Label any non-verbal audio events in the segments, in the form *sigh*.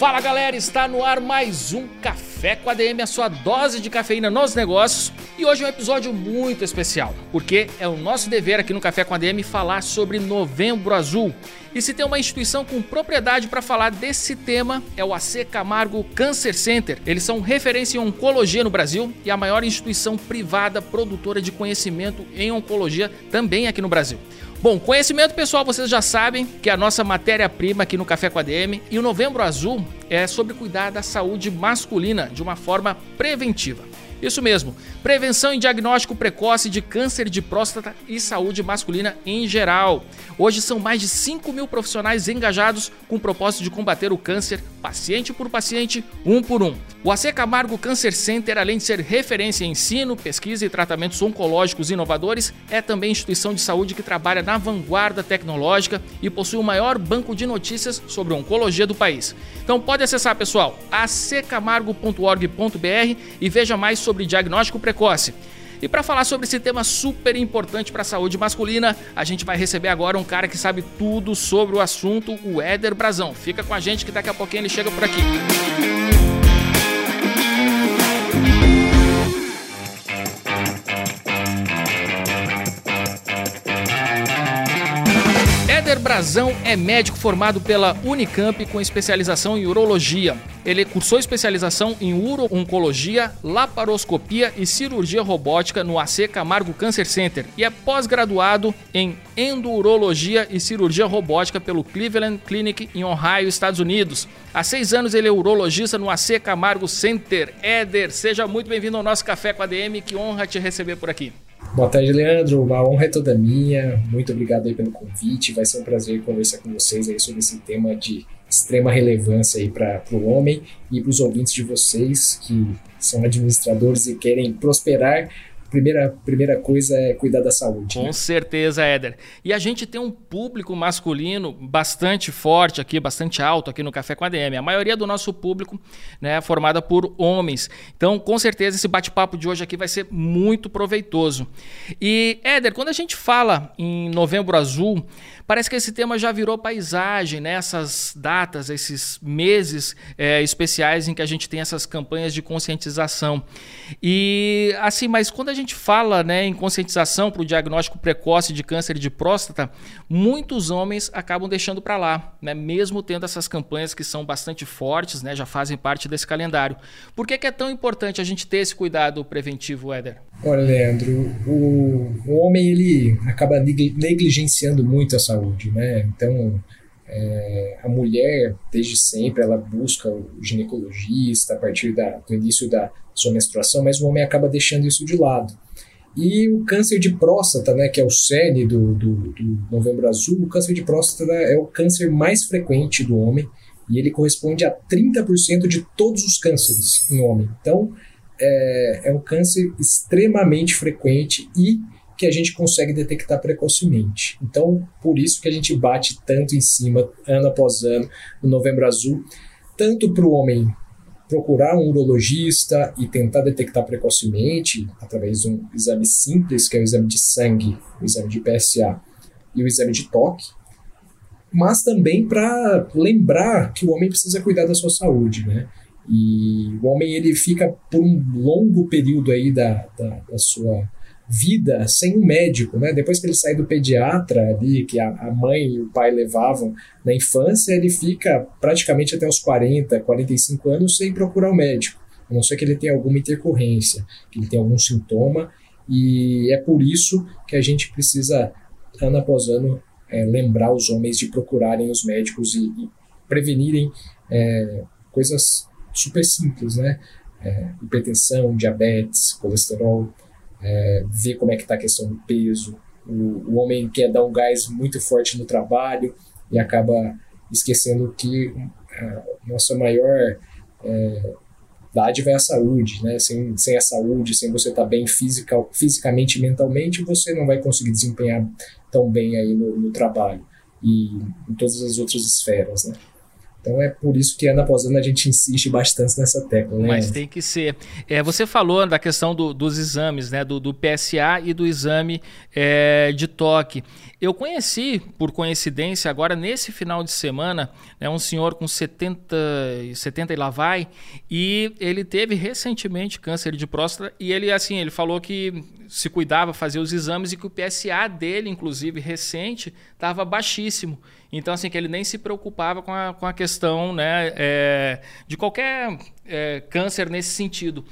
Fala galera, está no ar mais um Café com ADM, a sua dose de cafeína nos negócios. E hoje é um episódio muito especial, porque é o nosso dever aqui no Café com ADM falar sobre Novembro Azul. E se tem uma instituição com propriedade para falar desse tema, é o AC Camargo Cancer Center. Eles são referência em oncologia no Brasil e a maior instituição privada produtora de conhecimento em oncologia também aqui no Brasil. Bom, conhecimento pessoal, vocês já sabem que é a nossa matéria-prima aqui no Café com a DM e o Novembro Azul é sobre cuidar da saúde masculina de uma forma preventiva. Isso mesmo, prevenção e diagnóstico precoce de câncer de próstata e saúde masculina em geral. Hoje são mais de 5 mil profissionais engajados com o propósito de combater o câncer, paciente por paciente, um por um. O AC Camargo Cancer Center, além de ser referência em ensino, pesquisa e tratamentos oncológicos inovadores, é também instituição de saúde que trabalha na vanguarda tecnológica e possui o maior banco de notícias sobre oncologia do país. Então pode acessar, pessoal, accamargo.org.br e veja mais sobre diagnóstico precoce. E para falar sobre esse tema super importante para a saúde masculina, a gente vai receber agora um cara que sabe tudo sobre o assunto, o Éder Brazão. Fica com a gente que daqui a pouquinho ele chega por aqui. Éder Brazão é médico formado pela Unicamp com especialização em urologia. Ele cursou especialização em uro-oncologia, laparoscopia e cirurgia robótica no AC Camargo Cancer Center e é pós-graduado em endurologia e cirurgia robótica pelo Cleveland Clinic em Ohio, Estados Unidos. Há seis anos ele é urologista no AC Camargo Center. Éder, seja muito bem-vindo ao nosso Café com a DM, que honra te receber por aqui. Boa tarde, Leandro. Uma honra é toda minha. Muito obrigado aí pelo convite. Vai ser um prazer conversar com vocês aí sobre esse tema de extrema relevância aí para o homem e para os ouvintes de vocês que são administradores e querem prosperar primeira, primeira coisa é cuidar da saúde. Com né? certeza, Éder. E a gente tem um público masculino bastante forte aqui, bastante alto aqui no Café com a DM. A maioria do nosso público né, é formada por homens. Então, com certeza, esse bate-papo de hoje aqui vai ser muito proveitoso. E, Éder, quando a gente fala em Novembro Azul, Parece que esse tema já virou paisagem, né? Essas datas, esses meses é, especiais em que a gente tem essas campanhas de conscientização. E assim, mas quando a gente fala né, em conscientização para o diagnóstico precoce de câncer de próstata, muitos homens acabam deixando para lá, né? Mesmo tendo essas campanhas que são bastante fortes, né? Já fazem parte desse calendário. Por que, que é tão importante a gente ter esse cuidado preventivo, Éder? Olha, Leandro, o, o homem ele acaba negligenciando muito a saúde, né? Então, é, a mulher, desde sempre, ela busca o ginecologista a partir da, do início da sua menstruação, mas o homem acaba deixando isso de lado. E o câncer de próstata, né, que é o cerne do, do, do Novembro Azul, o câncer de próstata é o câncer mais frequente do homem e ele corresponde a 30% de todos os cânceres no homem. Então, é, é um câncer extremamente frequente e que a gente consegue detectar precocemente. Então, por isso que a gente bate tanto em cima, ano após ano, no Novembro Azul, tanto para o homem procurar um urologista e tentar detectar precocemente, através de um exame simples, que é o exame de sangue, o exame de PSA e o exame de toque, mas também para lembrar que o homem precisa cuidar da sua saúde, né? E o homem ele fica por um longo período aí da, da, da sua vida sem um médico, né? Depois que ele sai do pediatra ali, que a, a, mãe e o pai levavam na infância, ele fica praticamente até os 40, 45 anos sem procurar um médico, a não ser que ele tenha alguma intercorrência, que ele tenha algum sintoma, e é por isso que a gente precisa, ano após ano, é, lembrar os homens de procurarem os médicos e, e prevenirem é, coisas super simples, né? É, hipertensão, diabetes, colesterol, é, ver como é que está a questão do peso. O, o, homem quer dar um gás muito forte no trabalho e acaba esquecendo que a nossa maior é, dádiva é a saúde, né? Sem, sem a saúde, sem você estar tá bem fisica, fisicamente e mentalmente, você não vai conseguir desempenhar tão bem aí no, no trabalho e em todas as outras esferas, né? Então é por isso que ano após ano a gente insiste bastante nessa tecla. Né? Mas tem que ser. É, você falou da questão do, dos exames, né? do, do, PSA e do exame é, de toque. Eu conheci, por coincidência, agora nesse final de semana, né, um senhor com 70, 70 e lá vai, e ele teve recentemente câncer de próstata e ele assim, ele falou que se cuidava, fazia os exames e que o PSA dele, inclusive recente, estava baixíssimo. Então, assim, que ele nem se preocupava com a, com a questão né, é, de qualquer é, câncer nesse sentido.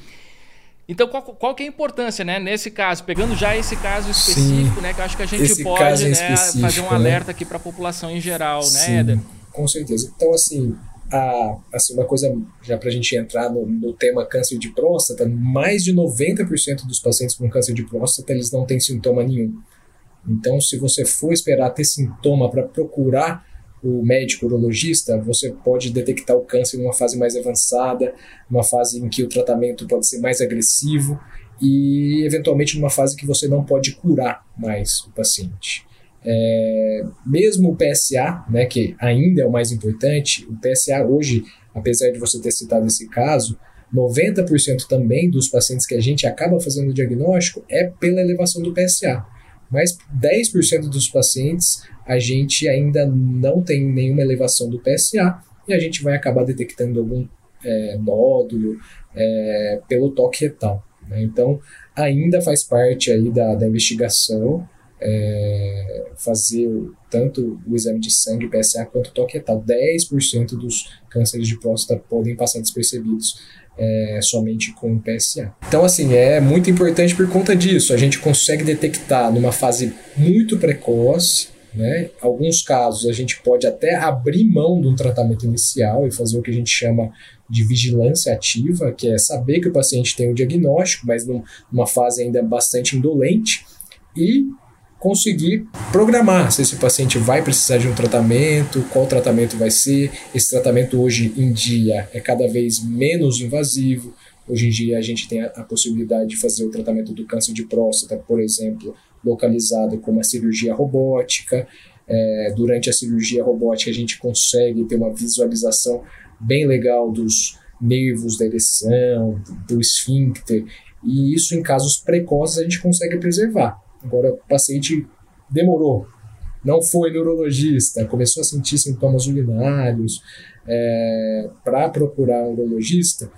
Então, qual, qual que é a importância, né? Nesse caso, pegando já esse caso específico, Sim. né? Que eu acho que a gente esse pode né, fazer um né? alerta aqui para a população em geral, né, Sim, né, Éder? Com certeza. Então, assim, a, assim, uma coisa, já para a gente entrar no, no, tema câncer de próstata, mais de 90% dos pacientes com câncer de próstata, eles não têm sintoma nenhum. Então, se você for esperar ter sintoma para procurar o médico urologista, você pode detectar o câncer numa fase mais avançada, numa fase em que o tratamento pode ser mais agressivo e, eventualmente, numa fase que você não pode curar mais o paciente. É, mesmo o PSA, né, que ainda é o mais importante, o PSA hoje, apesar de você ter citado esse caso, 90% também dos pacientes que a gente acaba fazendo o diagnóstico é pela elevação do PSA. Mas 10% dos pacientes a gente ainda não tem nenhuma elevação do PSA e a gente vai acabar detectando algum é, nódulo é, pelo toque retal. Né? Então, ainda faz parte aí da, da investigação é, fazer tanto o exame de sangue, PSA, quanto o toque retal. 10% dos cânceres de próstata podem passar despercebidos é, somente com o PSA. Então, assim, é muito importante por conta disso. A gente consegue detectar numa fase muito precoce, né? Alguns casos a gente pode até abrir mão de um tratamento inicial e fazer o que a gente chama de vigilância ativa, que é saber que o paciente tem o diagnóstico, mas numa fase ainda bastante indolente, e conseguir programar se esse paciente vai precisar de um tratamento, qual tratamento vai ser. Esse tratamento hoje em dia é cada vez menos invasivo. Hoje em dia a gente tem a, possibilidade de fazer o tratamento do câncer de próstata, por exemplo, localizado com uma cirurgia robótica. É, durante a cirurgia robótica a gente consegue ter uma visualização bem legal dos nervos da ereção, do esfíncter, e isso em casos precoces a gente consegue preservar. Agora, o paciente demorou, não foi neurologista, começou a sentir sintomas urinários, é, para procurar um urologista,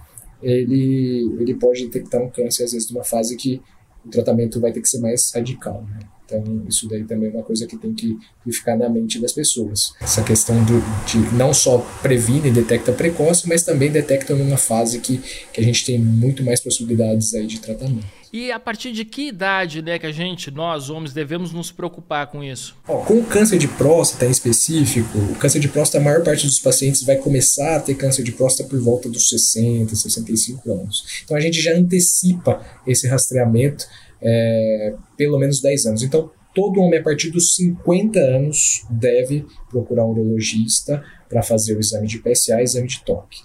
ele, ele pode detectar um câncer, às vezes, numa fase que o tratamento vai ter que ser mais radical. Né? Então, isso daí também é uma coisa que tem que, ficar na mente das pessoas. Essa questão do, de não só previne e detecta precoce, mas também detecta numa fase que, que a gente tem muito mais possibilidades aí de tratamento. E a partir de que idade né, que a gente, nós homens, devemos nos preocupar com isso? Ó, com o câncer de próstata em específico, o câncer de próstata, a maior parte dos pacientes vai começar a ter câncer de próstata por volta dos 60, 65 anos. Então a gente já antecipa esse rastreamento é, pelo menos 10 anos. Então, todo homem a partir dos 50 anos deve procurar um urologista para fazer o exame de PSA exame de toque.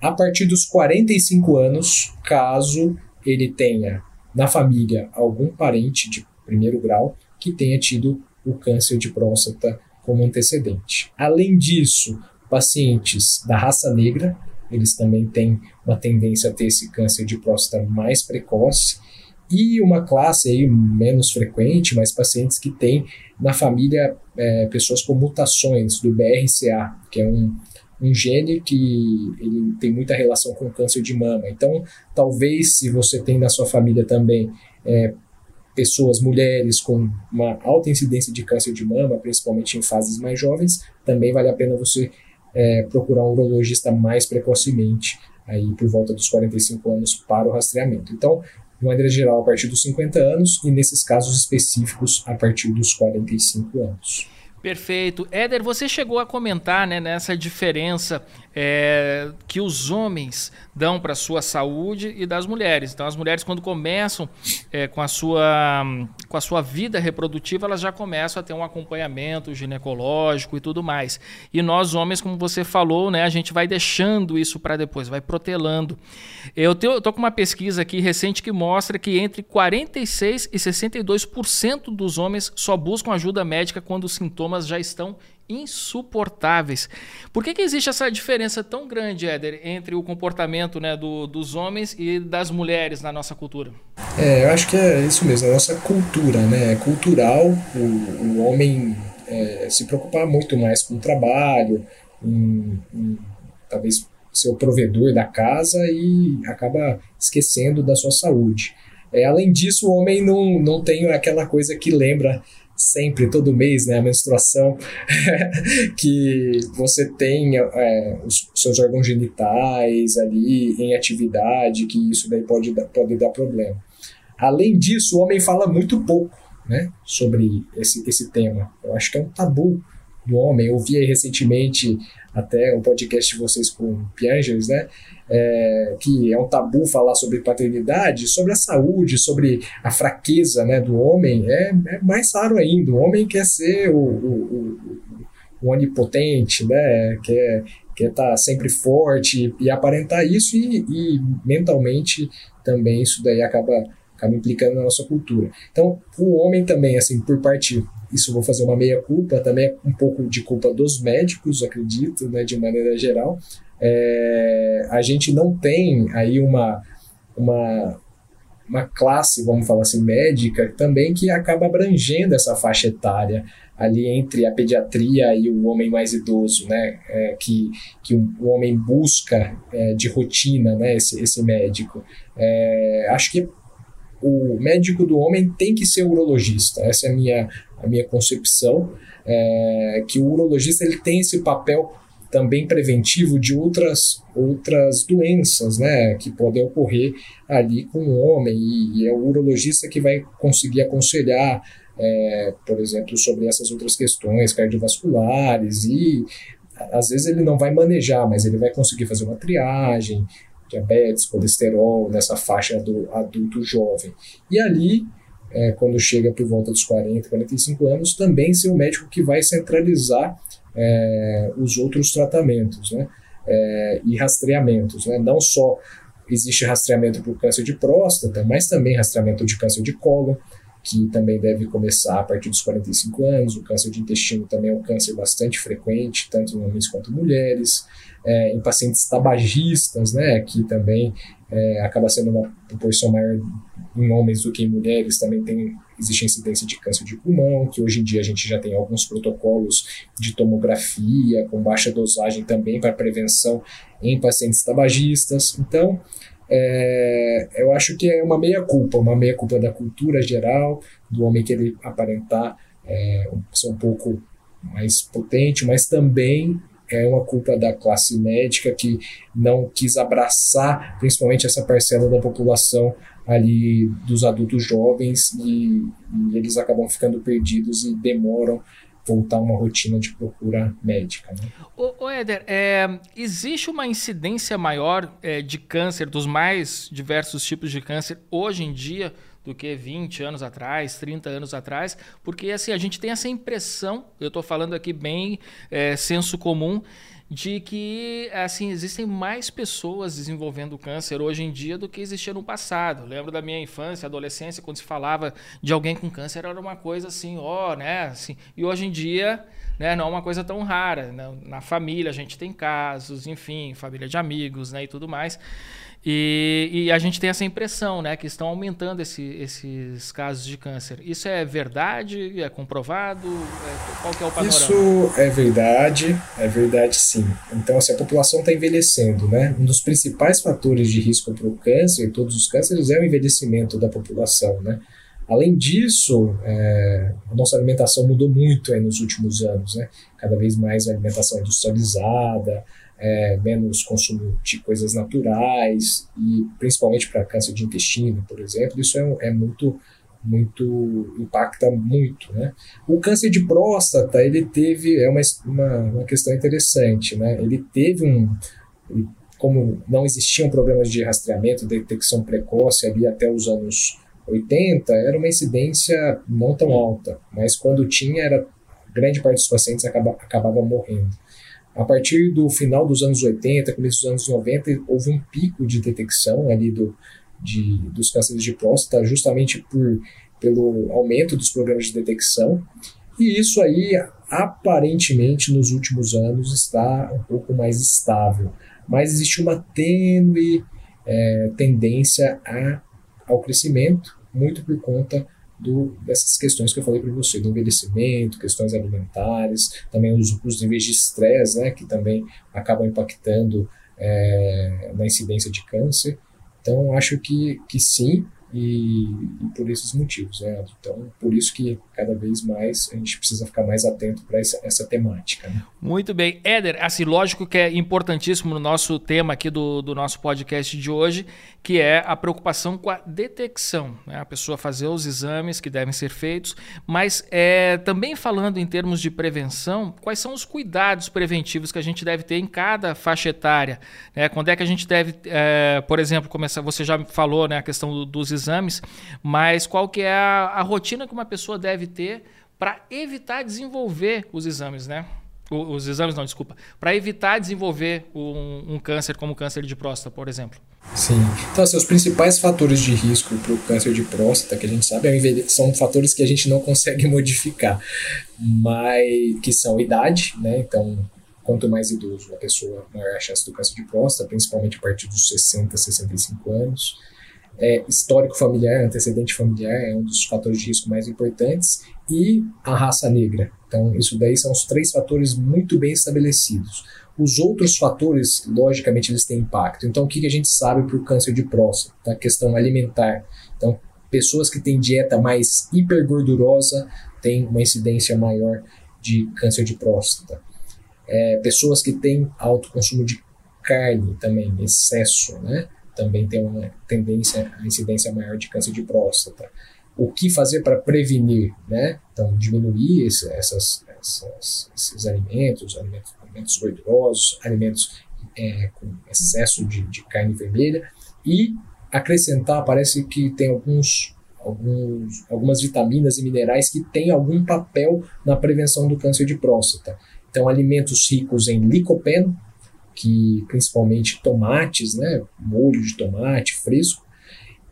A partir dos 45 anos, caso ele tenha na família algum parente de primeiro grau que tenha tido o câncer de próstata como antecedente. Além disso, pacientes da raça negra, eles também têm uma tendência a ter esse câncer de próstata mais precoce e uma classe aí menos frequente, mas pacientes que têm na família é, pessoas com mutações do BRCA, que é um, um gene que ele tem muita relação com câncer de mama. Então, talvez se você tem na sua família também é, pessoas, mulheres com uma alta incidência de câncer de mama, principalmente em fases mais jovens, também vale a pena você é, procurar um urologista mais precocemente, aí por volta dos 45 anos para o rastreamento. Então, de maneira geral, a partir dos 50 anos e, nesses casos específicos, a partir dos 45 anos. Perfeito. Éder, você chegou a comentar né, nessa diferença é, que os homens dão para a sua saúde e das mulheres. Então, as mulheres, quando começam é, com a sua com a sua vida reprodutiva, elas já começam a ter um acompanhamento ginecológico e tudo mais. E nós, homens, como você falou, né, a gente vai deixando isso para depois, vai protelando. Eu estou com uma pesquisa aqui recente que mostra que entre 46% e 62% dos homens só buscam ajuda médica quando os sintomas já estão insuportáveis. Por que, que existe essa diferença tão grande, Éder, entre o comportamento né, do, dos homens e das mulheres na nossa cultura? É, eu acho que é isso mesmo, a nossa cultura, né? É cultural o, o homem é, se preocupar muito mais com o trabalho, em, em, talvez ser o provedor da casa e acaba esquecendo da sua saúde. É, além disso, o homem não, não tem aquela coisa que lembra sempre, todo mês, né, a menstruação, *laughs* que você tem é, os seus órgãos genitais ali em atividade, que isso daí pode, pode dar problema. Além disso, o homem fala muito pouco né, sobre esse, esse tema. Eu acho que é um tabu do homem. Eu vi recentemente até um podcast de vocês com Piangers, né? É, que é um tabu falar sobre paternidade, sobre a saúde, sobre a fraqueza né, do homem, é, é mais raro ainda. O homem quer ser o, o, o, o onipotente, né? quer quer estar tá sempre forte e aparentar isso, e, e mentalmente também isso daí acaba acaba implicando na nossa cultura. Então, o homem também, assim, por parte, isso vou fazer uma meia-culpa, também é um pouco de culpa dos médicos, acredito, né, de maneira geral. É, a gente não tem aí uma, uma, uma classe, vamos falar assim, médica também que acaba abrangendo essa faixa etária ali entre a pediatria e o homem mais idoso, né, é, que, que o homem busca é, de rotina, né, esse, esse médico. É, acho que o médico do homem tem que ser urologista. Essa é a minha, a minha concepção, é, que o urologista ele tem esse papel também preventivo de outras, outras doenças né, que podem ocorrer ali com o homem, e, e é o urologista que vai conseguir aconselhar, é, por exemplo, sobre essas outras questões cardiovasculares, e às vezes ele não vai manejar, mas ele vai conseguir fazer uma triagem, diabetes, colesterol, nessa faixa do adulto jovem. E ali, é, quando chega por volta dos 40, 45 anos, também ser o médico que vai centralizar é, os outros tratamentos né? É, e rastreamentos. Né? Não só existe rastreamento para o câncer de próstata, mas também rastreamento de câncer de colo, que também deve começar a partir dos 45 anos. O câncer de intestino também é um câncer bastante frequente, tanto em homens quanto em mulheres é, em pacientes tabagistas, né, que também é, acaba sendo uma proporção maior em homens do que em mulheres, também tem, existe incidência de câncer de pulmão, que hoje em dia a gente já tem alguns protocolos de tomografia com baixa dosagem também para prevenção em pacientes tabagistas. Então, é, eu acho que é uma meia-culpa, uma meia-culpa da cultura geral, do homem que ele aparentar é, ser um pouco mais potente, mas também é uma culpa da classe médica que não quis abraçar principalmente essa parcela da população ali dos adultos jovens e, e eles acabam ficando perdidos e demoram voltar a uma rotina de procura médica. Né? Ô, ô Éder, é, existe uma incidência maior é, de câncer, dos mais diversos tipos de câncer, hoje em dia, do que 20 anos atrás, 30 anos atrás, porque assim, a gente tem essa impressão, eu estou falando aqui bem é, senso comum, de que assim existem mais pessoas desenvolvendo câncer hoje em dia do que existia no passado. Lembro da minha infância, adolescência, quando se falava de alguém com câncer era uma coisa assim, ó, né, assim. E hoje em dia, né, não é uma coisa tão rara. Né? Na família a gente tem casos, enfim, família de amigos, né, e tudo mais. E, e, a gente tem essa impressão, né, que estão aumentando esse, esses casos de câncer. Isso é verdade? É comprovado? É, qual que é o panorama? Isso é verdade, é verdade sim. Então, assim, a população está envelhecendo, né? Um dos principais fatores de risco para o câncer, todos os cânceres, é o envelhecimento da população, né? Além disso, é, a nossa alimentação mudou muito aí nos últimos anos, né? Cada vez mais a alimentação industrializada, é, menos consumo de coisas naturais e principalmente para câncer de intestino, por exemplo, isso é, é muito muito impacta muito, né? O câncer de próstata ele teve é uma, uma, uma questão interessante, né? Ele teve um ele, como não existiam programas de rastreamento, detecção precoce ali até os anos 80 era uma incidência não tão alta, mas quando tinha, era grande parte dos pacientes acaba, acabava morrendo. A partir do final dos anos 80, começo dos anos 90, houve um pico de detecção ali do, de, dos cânceres de próstata, justamente por, pelo aumento dos programas de detecção. E isso aí, aparentemente, nos últimos anos está um pouco mais estável. Mas existe uma tênue é, tendência a, ao crescimento, muito por conta do, dessas questões que eu falei para você, do envelhecimento, questões alimentares, também os, os níveis de estresse, né, que também acabam impactando é, na incidência de câncer. Então, acho que, que sim, e, e, por esses motivos. Né? Então, por isso que cada vez mais a gente precisa ficar mais atento para essa, essa, temática. Né? Muito bem. Éder, assim, lógico que é importantíssimo no nosso tema aqui do, do nosso podcast de hoje, que é a preocupação com a detecção. Né? A pessoa fazer os exames que devem ser feitos, mas é, também falando em termos de prevenção, quais são os cuidados preventivos que a gente deve ter em cada faixa etária? Né? Quando é que a gente deve, é, por exemplo, começar, você já falou né, a questão dos exames exames, mas qual que é a, a rotina que uma pessoa deve ter para evitar desenvolver os exames, né? Os exames não, desculpa. Para evitar desenvolver um, um, câncer como o câncer de próstata, por exemplo. Sim. Então, assim, os principais fatores de risco para o câncer de próstata, que a gente sabe, é são fatores que a gente não *laughs* consegue modificar, mas que são idade, né? Então, quanto mais idoso a pessoa, maior a chance do câncer de próstata, principalmente a partir dos 60, 65 anos é, histórico familiar, antecedente familiar é um dos fatores de risco mais importantes e a raça negra. Então, isso daí são os três fatores muito bem estabelecidos. Os outros fatores, logicamente, eles têm impacto. Então, o que a gente sabe para o câncer de próstata? A questão alimentar. Então, pessoas que têm dieta mais hipergordurosa têm uma incidência maior de câncer de próstata. É, pessoas que têm alto consumo de carne também, excesso, né? Também tem uma tendência, a incidência maior de câncer de próstata. O que fazer para prevenir, né? Então, diminuir esse, essas, essas, esses alimentos, alimentos, alimentos gordurosos, alimentos é, com excesso de, de carne vermelha e acrescentar, parece que tem alguns alguns, algumas vitaminas e minerais que têm algum papel na prevenção do câncer de próstata. Então, alimentos ricos em licopeno, que principalmente tomates, né, molho de tomate fresco,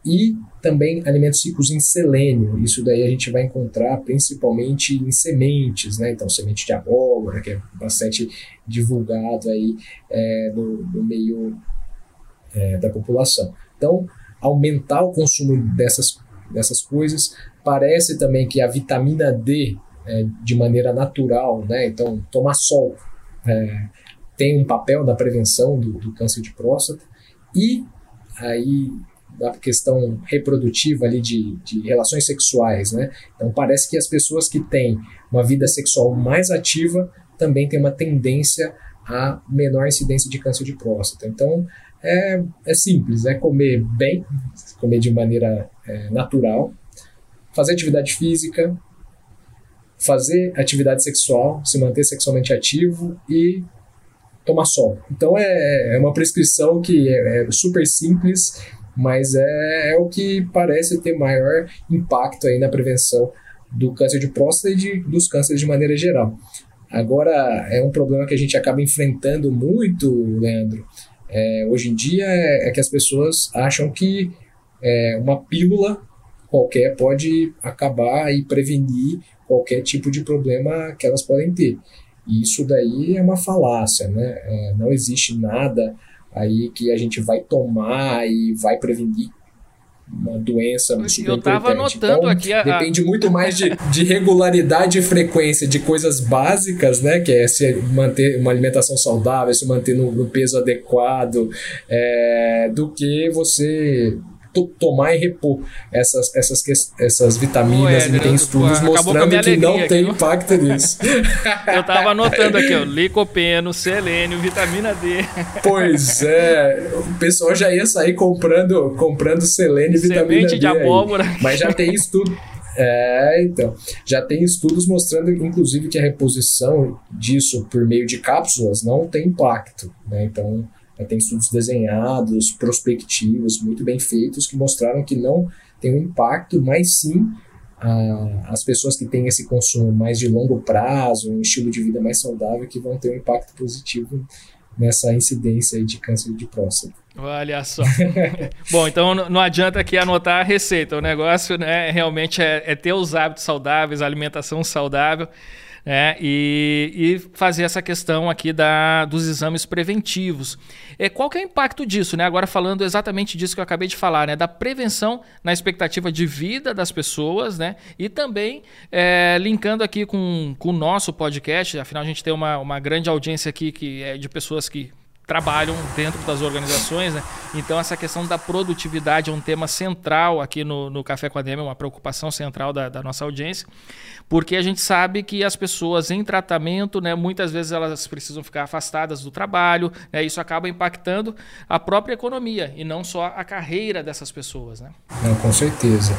e também alimentos ricos em selênio. Isso daí a gente vai encontrar principalmente em sementes, né? Então, semente de abóbora, que é bastante divulgado aí é, no, no, meio é, da população. Então, aumentar o consumo dessas, dessas coisas. Parece também que a vitamina D, é, de maneira natural, né? Então, tomar sol, é, tem um papel na prevenção do, do câncer de próstata e aí da questão reprodutiva ali de, de relações sexuais, né? Então parece que as pessoas que têm uma vida sexual mais ativa também têm uma tendência a menor incidência de câncer de próstata. Então é, é simples, é comer bem, comer de maneira é, natural, fazer atividade física, fazer atividade sexual, se manter sexualmente ativo e tomar sol. Então é, é uma prescrição que é, é super simples, mas é, é, o que parece ter maior impacto aí na prevenção do câncer de próstata e de, dos cânceres de maneira geral. Agora, é um problema que a gente acaba enfrentando muito, Leandro. É, hoje em dia é, é, que as pessoas acham que é, uma pílula qualquer pode acabar e prevenir qualquer tipo de problema que elas podem ter. E isso daí é uma falácia, né? É, não existe nada aí que a gente vai tomar e vai prevenir uma doença super Eu estava anotando então, aqui. A... Depende muito mais de, de regularidade e frequência de coisas básicas, né? Que é se manter uma alimentação saudável, se manter no, no peso adequado, é, do que você tomar e repor essas, essas, essas vitaminas Ué, e tem estudos mostrando que não aqui, tem impacto nisso. *laughs* eu tava anotando aqui, ó, licopeno, selênio, vitamina D. Pois é, o pessoal já ia sair comprando, comprando selênio e vitamina Semente D. de abóbora. Aí. Mas já tem estudo. *laughs* É, então. Já tem estudos mostrando, inclusive, que a reposição disso por meio de cápsulas não tem impacto. Né? Então, tem estudos desenhados, prospectivos, muito bem feitos, que mostraram que não tem um impacto, mas sim a, as pessoas que têm esse consumo mais de longo prazo, um estilo de vida mais saudável, que vão ter um impacto positivo nessa incidência de câncer de próstata. Olha só. *laughs* Bom, então não adianta aqui anotar a receita. O negócio né, realmente é, é ter os hábitos saudáveis, a alimentação saudável né? e, e, fazer essa questão aqui da, dos exames preventivos. É, qual que é o impacto disso? Né? Agora falando exatamente disso que eu acabei de falar, né? da prevenção na expectativa de vida das pessoas né? e também é, linkando aqui com, com o nosso podcast, afinal a gente tem uma, uma grande audiência aqui que é de pessoas que trabalham dentro das organizações, né? Então essa questão da produtividade é um tema central aqui no, no Café com a DM, uma preocupação central da, da, nossa audiência, porque a gente sabe que as pessoas em tratamento, né, muitas vezes elas precisam ficar afastadas do trabalho, né, isso acaba impactando a própria economia e não só a carreira dessas pessoas, né? Não, com certeza.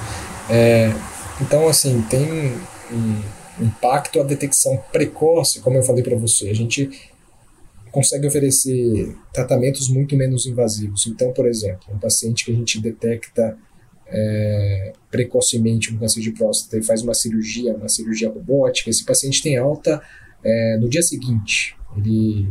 É, então assim tem um impacto a detecção precoce, como eu falei para você, a gente consegue oferecer tratamentos muito menos invasivos. Então, por exemplo, um paciente que a gente detecta é, precocemente um câncer de próstata e faz uma cirurgia, uma cirurgia robótica, esse paciente tem alta é, no dia seguinte. Ele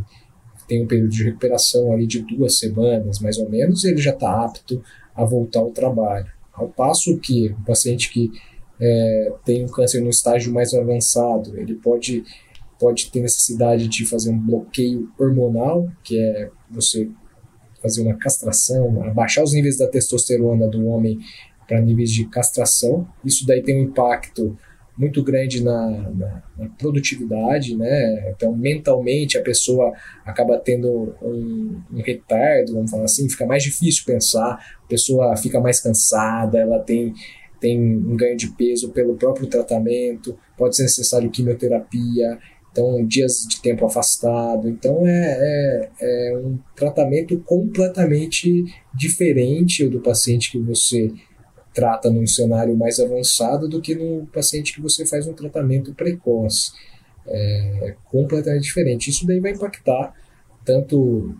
tem um período de recuperação ali de duas semanas, mais ou menos, e ele já está apto a voltar ao trabalho. Ao passo que um paciente que é, tem um câncer no estágio mais avançado, ele pode pode ter necessidade de fazer um bloqueio hormonal, que é você fazer uma castração, abaixar os níveis da testosterona do homem para níveis de castração. Isso daí tem um impacto muito grande na, na, na, produtividade, né? Então, mentalmente, a pessoa acaba tendo um, um, retardo, vamos falar assim, fica mais difícil pensar, a pessoa fica mais cansada, ela tem, tem um ganho de peso pelo próprio tratamento, pode ser necessário quimioterapia, então dias de tempo afastado. Então é, é, é, um tratamento completamente diferente do paciente que você trata num cenário mais avançado do que no paciente que você faz um tratamento precoce. É completamente diferente. Isso daí vai impactar tanto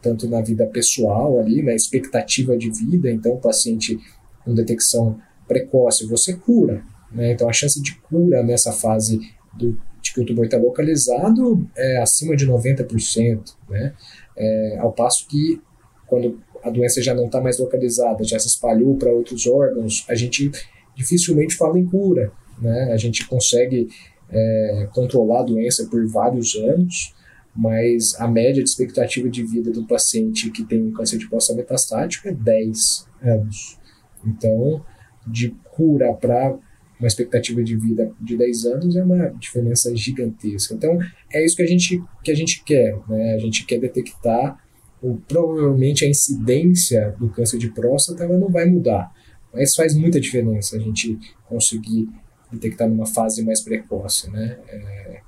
tanto na vida pessoal ali, na expectativa de vida. Então o paciente com detecção precoce você cura, né? Então a chance de cura nessa fase do que o tumor está localizado é acima de 90%, né? É, ao passo que quando a doença já não está mais localizada, já se espalhou para outros órgãos, a gente dificilmente fala em cura, né? A gente consegue é, controlar a doença por vários anos, mas a média de expectativa de vida do paciente que tem um câncer de próstata metastático é 10 anos. Então, de cura para uma expectativa de vida de 10 anos é uma diferença gigantesca. Então, é isso que a gente, que a gente quer. Né? A gente quer detectar, ou provavelmente a incidência do câncer de próstata ela não vai mudar, mas faz muita diferença a gente conseguir detectar numa fase mais precoce. Né? É,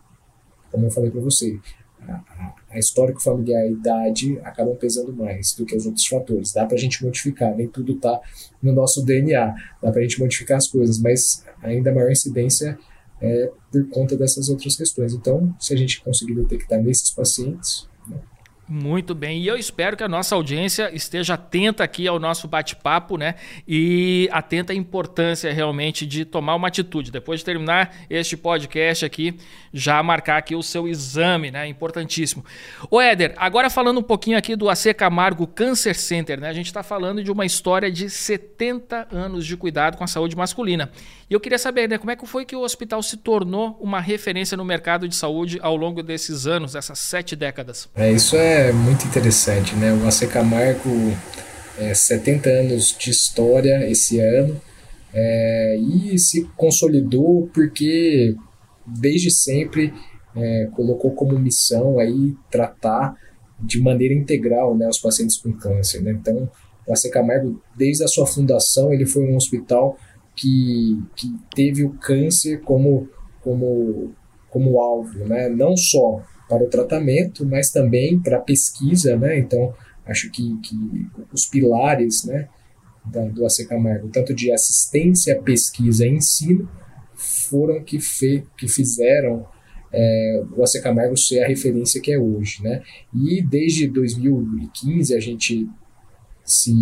como eu falei para você, a, a histórico familiar e idade acabam pesando mais do que os outros fatores. Dá para a gente modificar, nem tudo está no nosso DNA, dá para a gente modificar as coisas, mas ainda maior incidência é por conta dessas outras questões. Então, se a gente conseguir detectar nesses pacientes, muito bem, e eu espero que a nossa audiência esteja atenta aqui ao nosso bate-papo, né? E atenta à importância realmente de tomar uma atitude. Depois de terminar este podcast aqui, já marcar aqui o seu exame, né? Importantíssimo. Ô Éder, agora falando um pouquinho aqui do AC Camargo Cancer Center, né? A gente está falando de uma história de 70 anos de cuidado com a saúde masculina. E eu queria saber, né, como é que foi que o hospital se tornou uma referência no mercado de saúde ao longo desses anos, essas sete décadas? É, isso é muito interessante, né? O AC Camargo, é, 70 anos de história esse ano, é, e se consolidou porque desde sempre é, colocou como missão aí tratar de maneira integral né, os pacientes com câncer. Né? Então, o AC Camargo, desde a sua fundação, ele foi um hospital que, que teve o câncer como, como, como alvo, né? não só para o tratamento, mas também para a pesquisa. Né? Então, acho que, que os pilares né, da, do AC Camargo, tanto de assistência, pesquisa e ensino, foram que, fe, que fizeram é, o AC Camargo ser a referência que é hoje, né? E desde 2015 a gente se,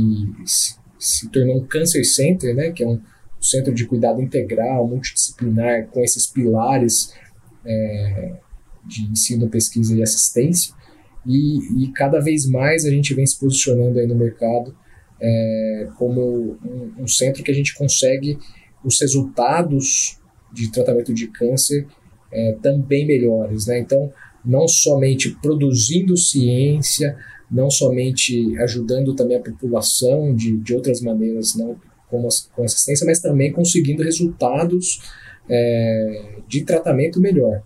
se, se tornou um Cancer Center, né? Que é um centro de cuidado integral, multidisciplinar, com esses pilares é, de ensino, pesquisa e assistência. E, e, cada vez mais a gente vem se posicionando aí no mercado é, como um, um, centro que a gente consegue os resultados de tratamento de câncer é, também melhores. Né? Então, não somente produzindo ciência, não somente ajudando também a população de, de outras maneiras, não com, com assistência, mas também conseguindo resultados é, de tratamento melhor.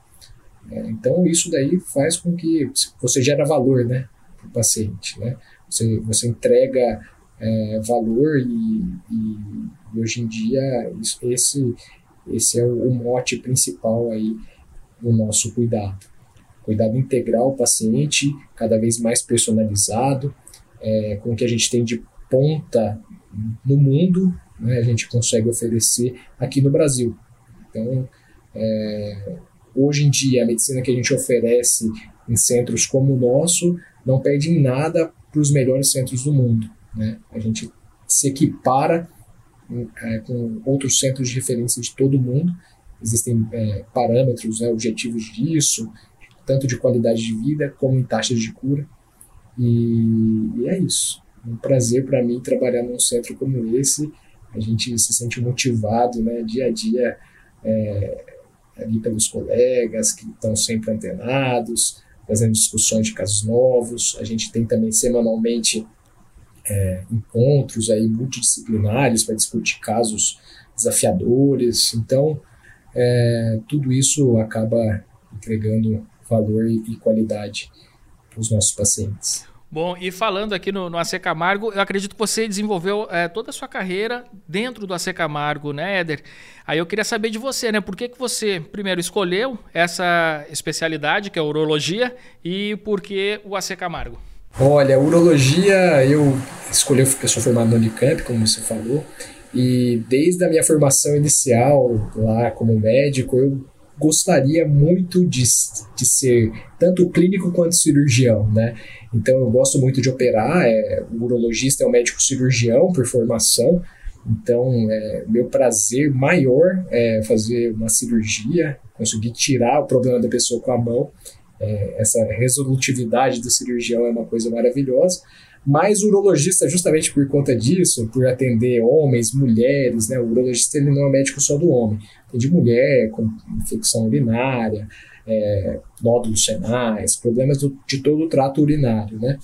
É, então, isso daí faz com que você gera valor né, para o paciente. Né? Você, você entrega é, valor e, e, e, hoje em dia isso, esse, esse é o, o mote principal aí do nosso cuidado. Cuidado integral ao paciente, cada vez mais personalizado, é, com o que a gente tem de ponta no mundo, né, a gente consegue oferecer aqui no Brasil. Então, é, hoje em dia, a medicina que a gente oferece em centros como o nosso não perde em nada para os melhores centros do mundo. Né? A gente se equipara é, com outros centros de referência de todo o mundo. Existem é, parâmetros, né, objetivos disso, tanto de qualidade de vida como em taxas de cura. E, e é isso. Um prazer para mim trabalhar num centro como esse. A gente se sente motivado, né, dia a dia, é, ali pelos colegas que estão sempre antenados, fazendo discussões de casos novos. A gente tem também semanalmente é, encontros aí multidisciplinares para discutir casos desafiadores. Então, é, tudo isso acaba entregando valor e qualidade para os nossos pacientes. Bom, e falando aqui no, no AC Camargo, eu acredito que você desenvolveu é, toda a sua carreira dentro do AC Camargo, né, Éder? Aí eu queria saber de você, né? Por que, que você, primeiro, escolheu essa especialidade, que é a urologia, e por que o AC Camargo? Olha, urologia, eu escolhi, eu sou formado no Unicamp, como você falou, e desde a minha formação inicial lá como médico, eu gostaria muito de, de ser tanto clínico quanto cirurgião, né? Então eu gosto muito de operar, é, o urologista é um médico cirurgião por formação, então é, meu prazer maior é fazer uma cirurgia, conseguir tirar o problema da pessoa com a mão é, essa resolutividade do cirurgião é uma coisa maravilhosa. Mas o urologista, justamente por conta disso, por atender homens, mulheres, né? O urologista ele não é médico só do homem, de mulher com infecção urinária, é, nódulos renais, problemas do, de todo o trato urinário, né?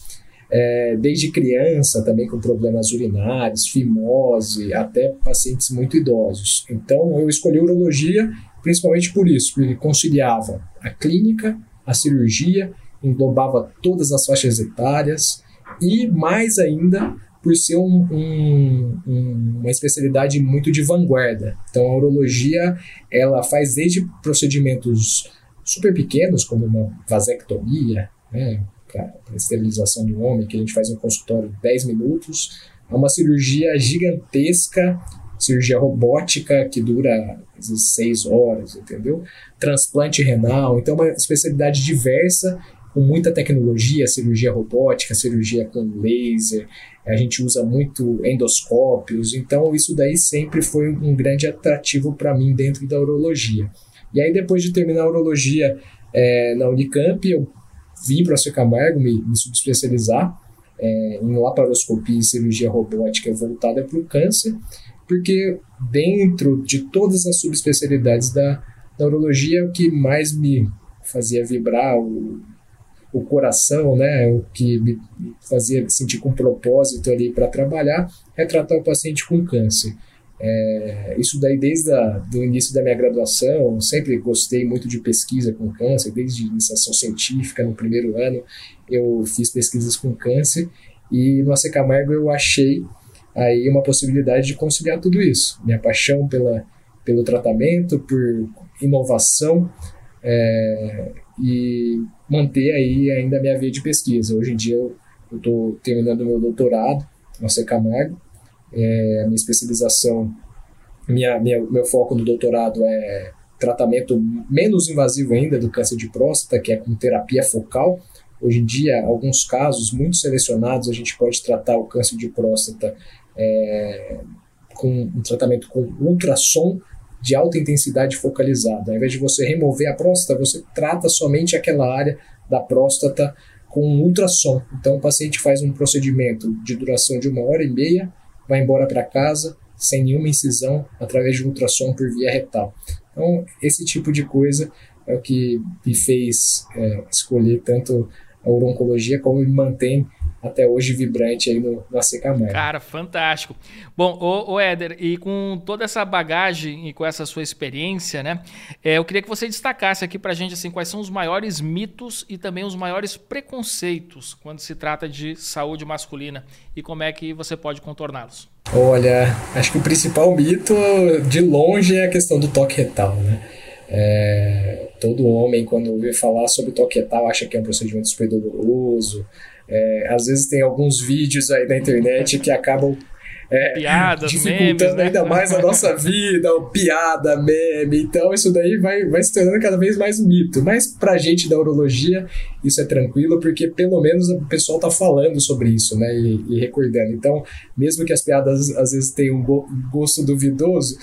É, desde criança também com problemas urinários, fimose, até pacientes muito idosos. Então eu escolhi urologia principalmente por isso, porque conciliava a clínica a cirurgia englobava todas as faixas etárias e, mais ainda, por ser um, um, um, uma especialidade muito de vanguarda. Então, a urologia ela faz desde procedimentos super pequenos, como uma vasectomia, né, para esterilização do homem, que a gente faz no consultório em 10 minutos, a uma cirurgia gigantesca cirurgia robótica que dura às vezes, seis horas, entendeu? Transplante renal, então é uma especialidade diversa com muita tecnologia, cirurgia robótica, cirurgia com laser, a gente usa muito endoscópios, então isso daí sempre foi um grande atrativo para mim dentro da urologia. E aí depois de terminar a urologia é, na Unicamp, eu vim para a Camargo me, me subespecializar é, em laparoscopia e cirurgia robótica voltada para o câncer, porque dentro de todas as subespecialidades da, da urologia, o que mais me fazia vibrar o, o coração, né, o que me fazia sentir com propósito ali para trabalhar, é tratar o paciente com câncer. É, isso daí desde o início da minha graduação, sempre gostei muito de pesquisa com câncer, desde iniciação científica, no primeiro ano eu fiz pesquisas com câncer, e no AC Camargo eu achei aí uma possibilidade de conciliar tudo isso. Minha paixão pela, pelo tratamento, por inovação é, e manter aí ainda a minha via de pesquisa. Hoje em dia eu estou terminando meu doutorado no C. Camargo, é, a minha especialização, minha, minha, meu foco no doutorado é tratamento menos invasivo ainda do câncer de próstata, que é com terapia focal. Hoje em dia, alguns casos muito selecionados, a gente pode tratar o câncer de próstata é, com um tratamento com ultrassom de alta intensidade focalizada. Ao invés de você remover a próstata, você trata somente aquela área da próstata com ultrassom. Então, o paciente faz um procedimento de duração de uma hora e meia, vai embora para casa sem nenhuma incisão, através de ultrassom por via retal. Então, esse tipo de coisa é o que me fez é, escolher tanto a urologia como me mantém até hoje vibrante aí no, no AC Camargo. Cara, fantástico. Bom, o, o Éder, e com toda essa bagagem e com essa sua experiência, né, é, eu queria que você destacasse aqui pra gente assim, quais são os maiores mitos e também os maiores preconceitos quando se trata de saúde masculina e como é que você pode contorná-los. Olha, acho que o principal mito, de longe, é a questão do toque retal, né? É, todo homem, quando ouve falar sobre toque retal, acha que é um procedimento super doloroso, é, às vezes tem alguns vídeos aí na internet que acabam é, Piadas, dificultando memes, né? ainda mais a nossa vida, o piada, meme. Então, isso daí vai, vai se tornando cada vez mais um mito. Mas pra gente da urologia, isso é tranquilo, porque pelo menos o pessoal tá falando sobre isso, né? E, e recordando. Então, mesmo que as piadas às vezes tenham um gosto duvidoso,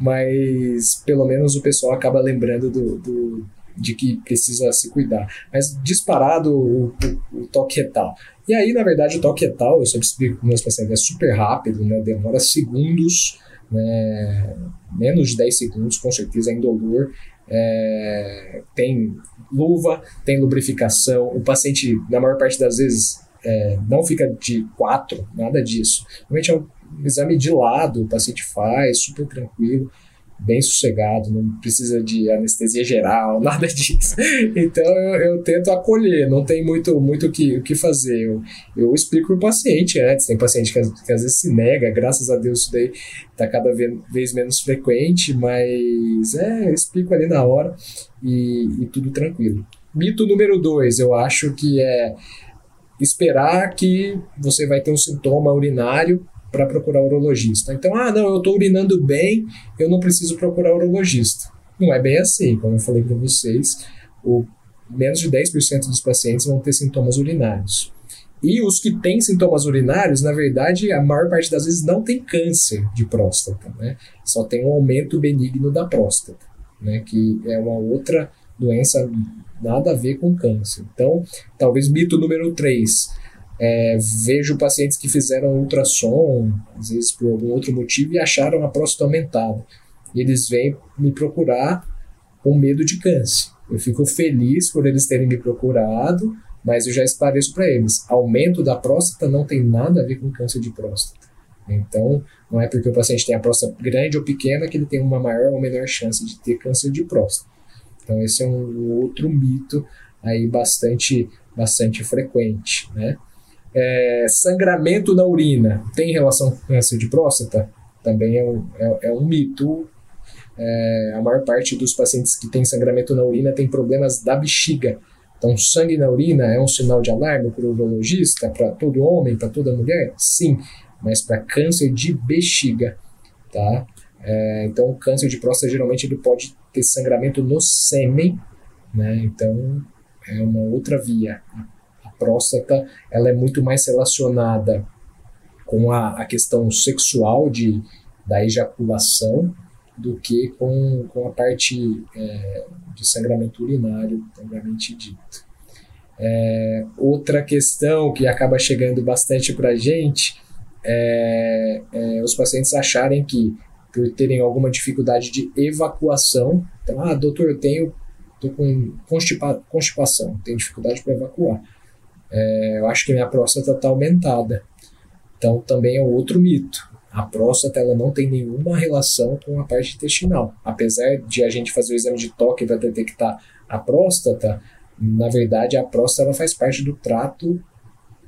mas pelo menos o pessoal acaba lembrando do, do de que precisa se cuidar. Mas disparado o, o, o toque retal. E aí, na verdade, o toque retal, eu sempre explico para meus pacientes, é super rápido, né? demora segundos, né? menos de 10 segundos, com certeza, é indolor. É, tem luva, tem lubrificação. O paciente, na maior parte das vezes, é, não fica de quatro, nada disso. Realmente é um exame de lado, o paciente faz, super tranquilo bem sossegado, não precisa de anestesia geral, *laughs* nada disso. Então eu, eu tento acolher, não tem muito muito o que, o que fazer. Eu, eu explico para o paciente antes, tem paciente que, que, às vezes se nega, graças a Deus isso daí está cada vez menos frequente, mas é, eu explico ali na hora e, e tudo tranquilo. Mito número dois, eu acho que é esperar que você vai ter um sintoma urinário para procurar urologista. Então, ah, não, eu estou urinando bem, eu não preciso procurar urologista. Não é bem assim, como eu falei para vocês, o, menos de 10% dos pacientes vão ter sintomas urinários. E os que têm sintomas urinários, na verdade, a maior parte das vezes não tem câncer de próstata, né? Só tem um aumento benigno da próstata, né? Que é uma outra doença nada a ver com câncer. Então, talvez mito número 3 é, vejo pacientes que fizeram ultrassom, às vezes por algum outro motivo, e acharam a próstata aumentada. E eles vêm me procurar com medo de câncer. Eu fico feliz por eles terem me procurado, mas eu já esclareço para eles: aumento da próstata não tem nada a ver com câncer de próstata. Então, não é porque o paciente tem a próstata grande ou pequena que ele tem uma maior ou menor chance de ter câncer de próstata. Então, esse é um outro mito aí bastante, bastante frequente, né? É, sangramento na urina tem relação com câncer de próstata? Também é um, é, é um mito. É, a maior parte dos pacientes que têm sangramento na urina tem problemas da bexiga. Então, sangue na urina é um sinal de alarme para o urologista, para todo homem, para toda mulher? Sim, mas para câncer de bexiga, tá? É, então, o câncer de próstata geralmente ele pode ter sangramento no sêmen, né? Então, é uma outra via próstata ela é muito mais relacionada com a, a questão sexual de, da ejaculação do que com, com a parte é, de sangramento urinário, propriamente dito. É, outra questão que acaba chegando bastante para a gente é, é, os pacientes acharem que por terem alguma dificuldade de evacuação, então, ah, doutor, eu tenho tô com constipa, constipação, tenho dificuldade para evacuar é, eu acho que minha próstata está aumentada. Então também é outro mito. A próstata ela não tem nenhuma relação com a parte intestinal. Apesar de a gente fazer o exame de toque para detectar a próstata, na verdade a próstata ela faz parte do trato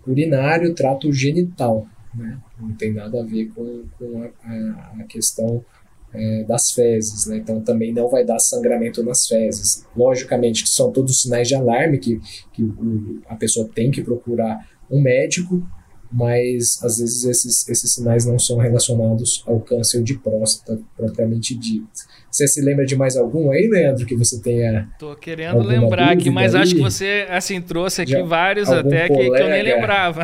urinário, trato genital. Né? Não tem nada a ver com, com a, a, a questão é, das fezes, né? então também não vai dar sangramento nas fezes. Logicamente que são todos sinais de alarme que, que o, a pessoa tem que procurar um médico, mas às vezes esses, esses sinais não são relacionados ao câncer de próstata propriamente dito. Você se lembra de mais algum aí, Leandro, que você tenha. Tô querendo lembrar aqui, mas aí? acho que você assim trouxe aqui Já vários até que, que, eu nem lembrava.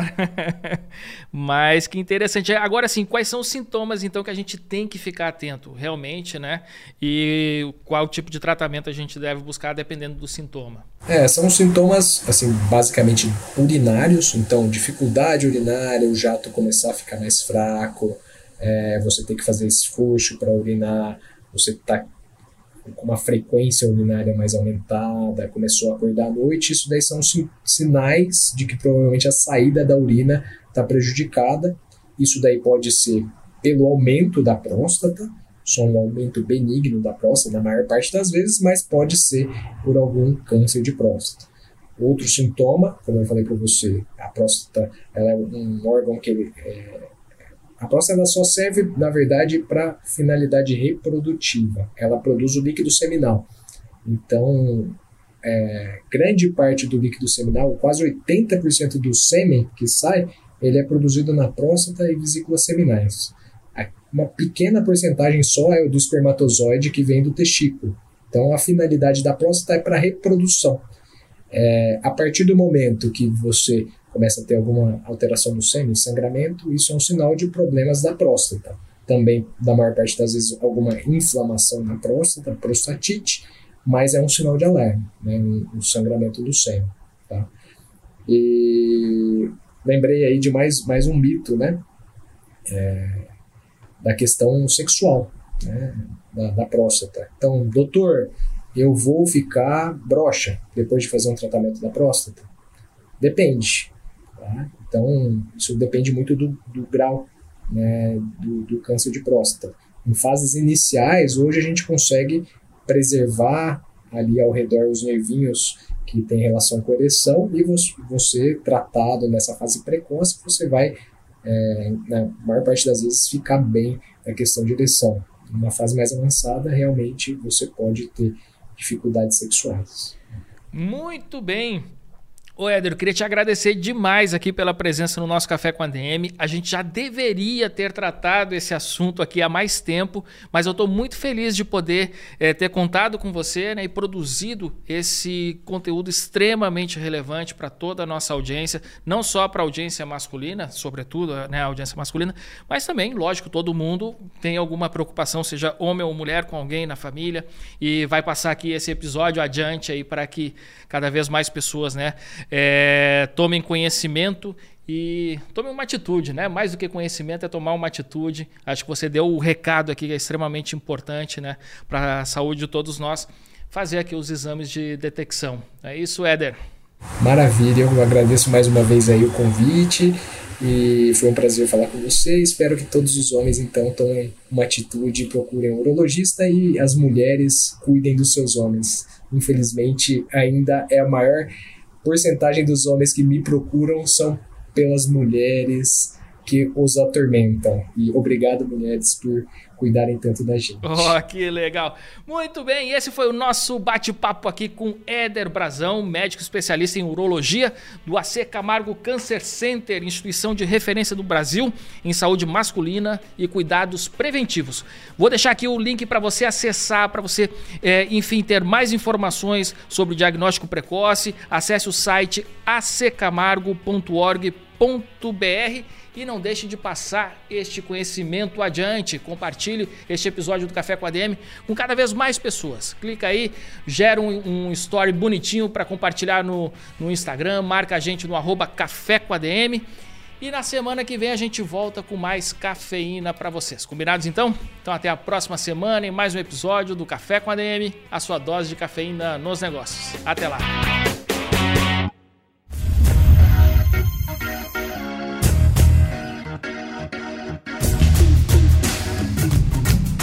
*laughs* mas que interessante. Agora sim, quais são os sintomas então que a gente tem que ficar atento realmente, né? E qual tipo de tratamento a gente deve buscar dependendo do sintoma? É, são sintomas assim basicamente urinários, então dificuldade urinária, o jato começar a ficar mais fraco, é, você tem que fazer esforço para urinar você está com uma frequência urinária mais aumentada, começou a acordar à noite, isso daí são sinais de que provavelmente a saída da urina está prejudicada. Isso daí pode ser pelo aumento da próstata, só um aumento benigno da próstata na maior parte das vezes, mas pode ser por algum câncer de próstata. Outro sintoma, como eu falei para você, a próstata ela é um órgão que é, a próstata só serve, na verdade, para finalidade reprodutiva. Ela produz o líquido seminal. Então, é, grande parte do líquido seminal, quase 80% do sêmen que sai, ele é produzido na próstata e vesículas seminais. Uma pequena porcentagem só é do espermatozoide que vem do testículo. Então, a finalidade da próstata é para reprodução. É, a partir do momento que você começa a ter alguma alteração no sêmen, sangramento, isso é um sinal de problemas da próstata. Também, da maior parte das vezes, alguma inflamação na próstata, prostatite, mas é um sinal de alarme, né, um, um sangramento do sêmen. Tá? E lembrei aí de mais, mais um mito, né, é, da questão sexual, né, da, da próstata. Então, doutor, eu vou ficar broxa depois de fazer um tratamento da próstata? Depende. Tá? Então, isso depende muito do, do grau né, do, do, câncer de próstata. Em fases iniciais, hoje a gente consegue preservar ali ao redor os nervinhos que têm relação com ereção e você, você tratado nessa fase precoce, você vai, é, na maior parte das vezes, ficar bem na questão de ereção. Numa fase mais avançada, realmente você pode ter dificuldades sexuais. Muito bem. Ô Éder, eu queria te agradecer demais aqui pela presença no nosso Café com a DM. A gente já deveria ter tratado esse assunto aqui há mais tempo, mas eu estou muito feliz de poder é, ter contado com você né, e produzido esse conteúdo extremamente relevante para toda a nossa audiência, não só para a audiência masculina, sobretudo né, a audiência masculina, mas também, lógico, todo mundo tem alguma preocupação, seja homem ou mulher, com alguém na família, e vai passar aqui esse episódio adiante aí para que cada vez mais pessoas né, é, tomem conhecimento e tomem uma atitude, né? Mais do que conhecimento é tomar uma atitude. Acho que você deu o recado aqui que é extremamente importante, né, para a saúde de todos nós, fazer aqui os exames de detecção. É isso, Éder. Maravilha, eu agradeço mais uma vez aí o convite e foi um prazer falar com você. Espero que todos os homens então tomem uma atitude, procurem um urologista e as mulheres cuidem dos seus homens. Infelizmente, ainda é a maior porcentagem dos homens que me procuram são pelas mulheres que os atormentam. E obrigado, mulheres, por cuidarem tanto da gente. Oh, que legal. Muito bem, esse foi o nosso bate-papo aqui com Éder Brazão, médico especialista em urologia do AC Camargo Cancer Center, instituição de referência do Brasil em saúde masculina e cuidados preventivos. Vou deixar aqui o link para você acessar, para você, é, enfim, ter mais informações sobre o diagnóstico precoce. Acesse o site accamargo.org.br e não deixe de passar este conhecimento adiante. Compartilhe este episódio do Café com a DM com cada vez mais pessoas. Clica aí, gera um, um story bonitinho para compartilhar no, no Instagram, marca a gente no arroba Café com a DM. E na semana que vem a gente volta com mais cafeína para vocês. Combinados então? Então até a próxima semana em mais um episódio do Café com a DM, a sua dose de cafeína nos negócios. Até lá.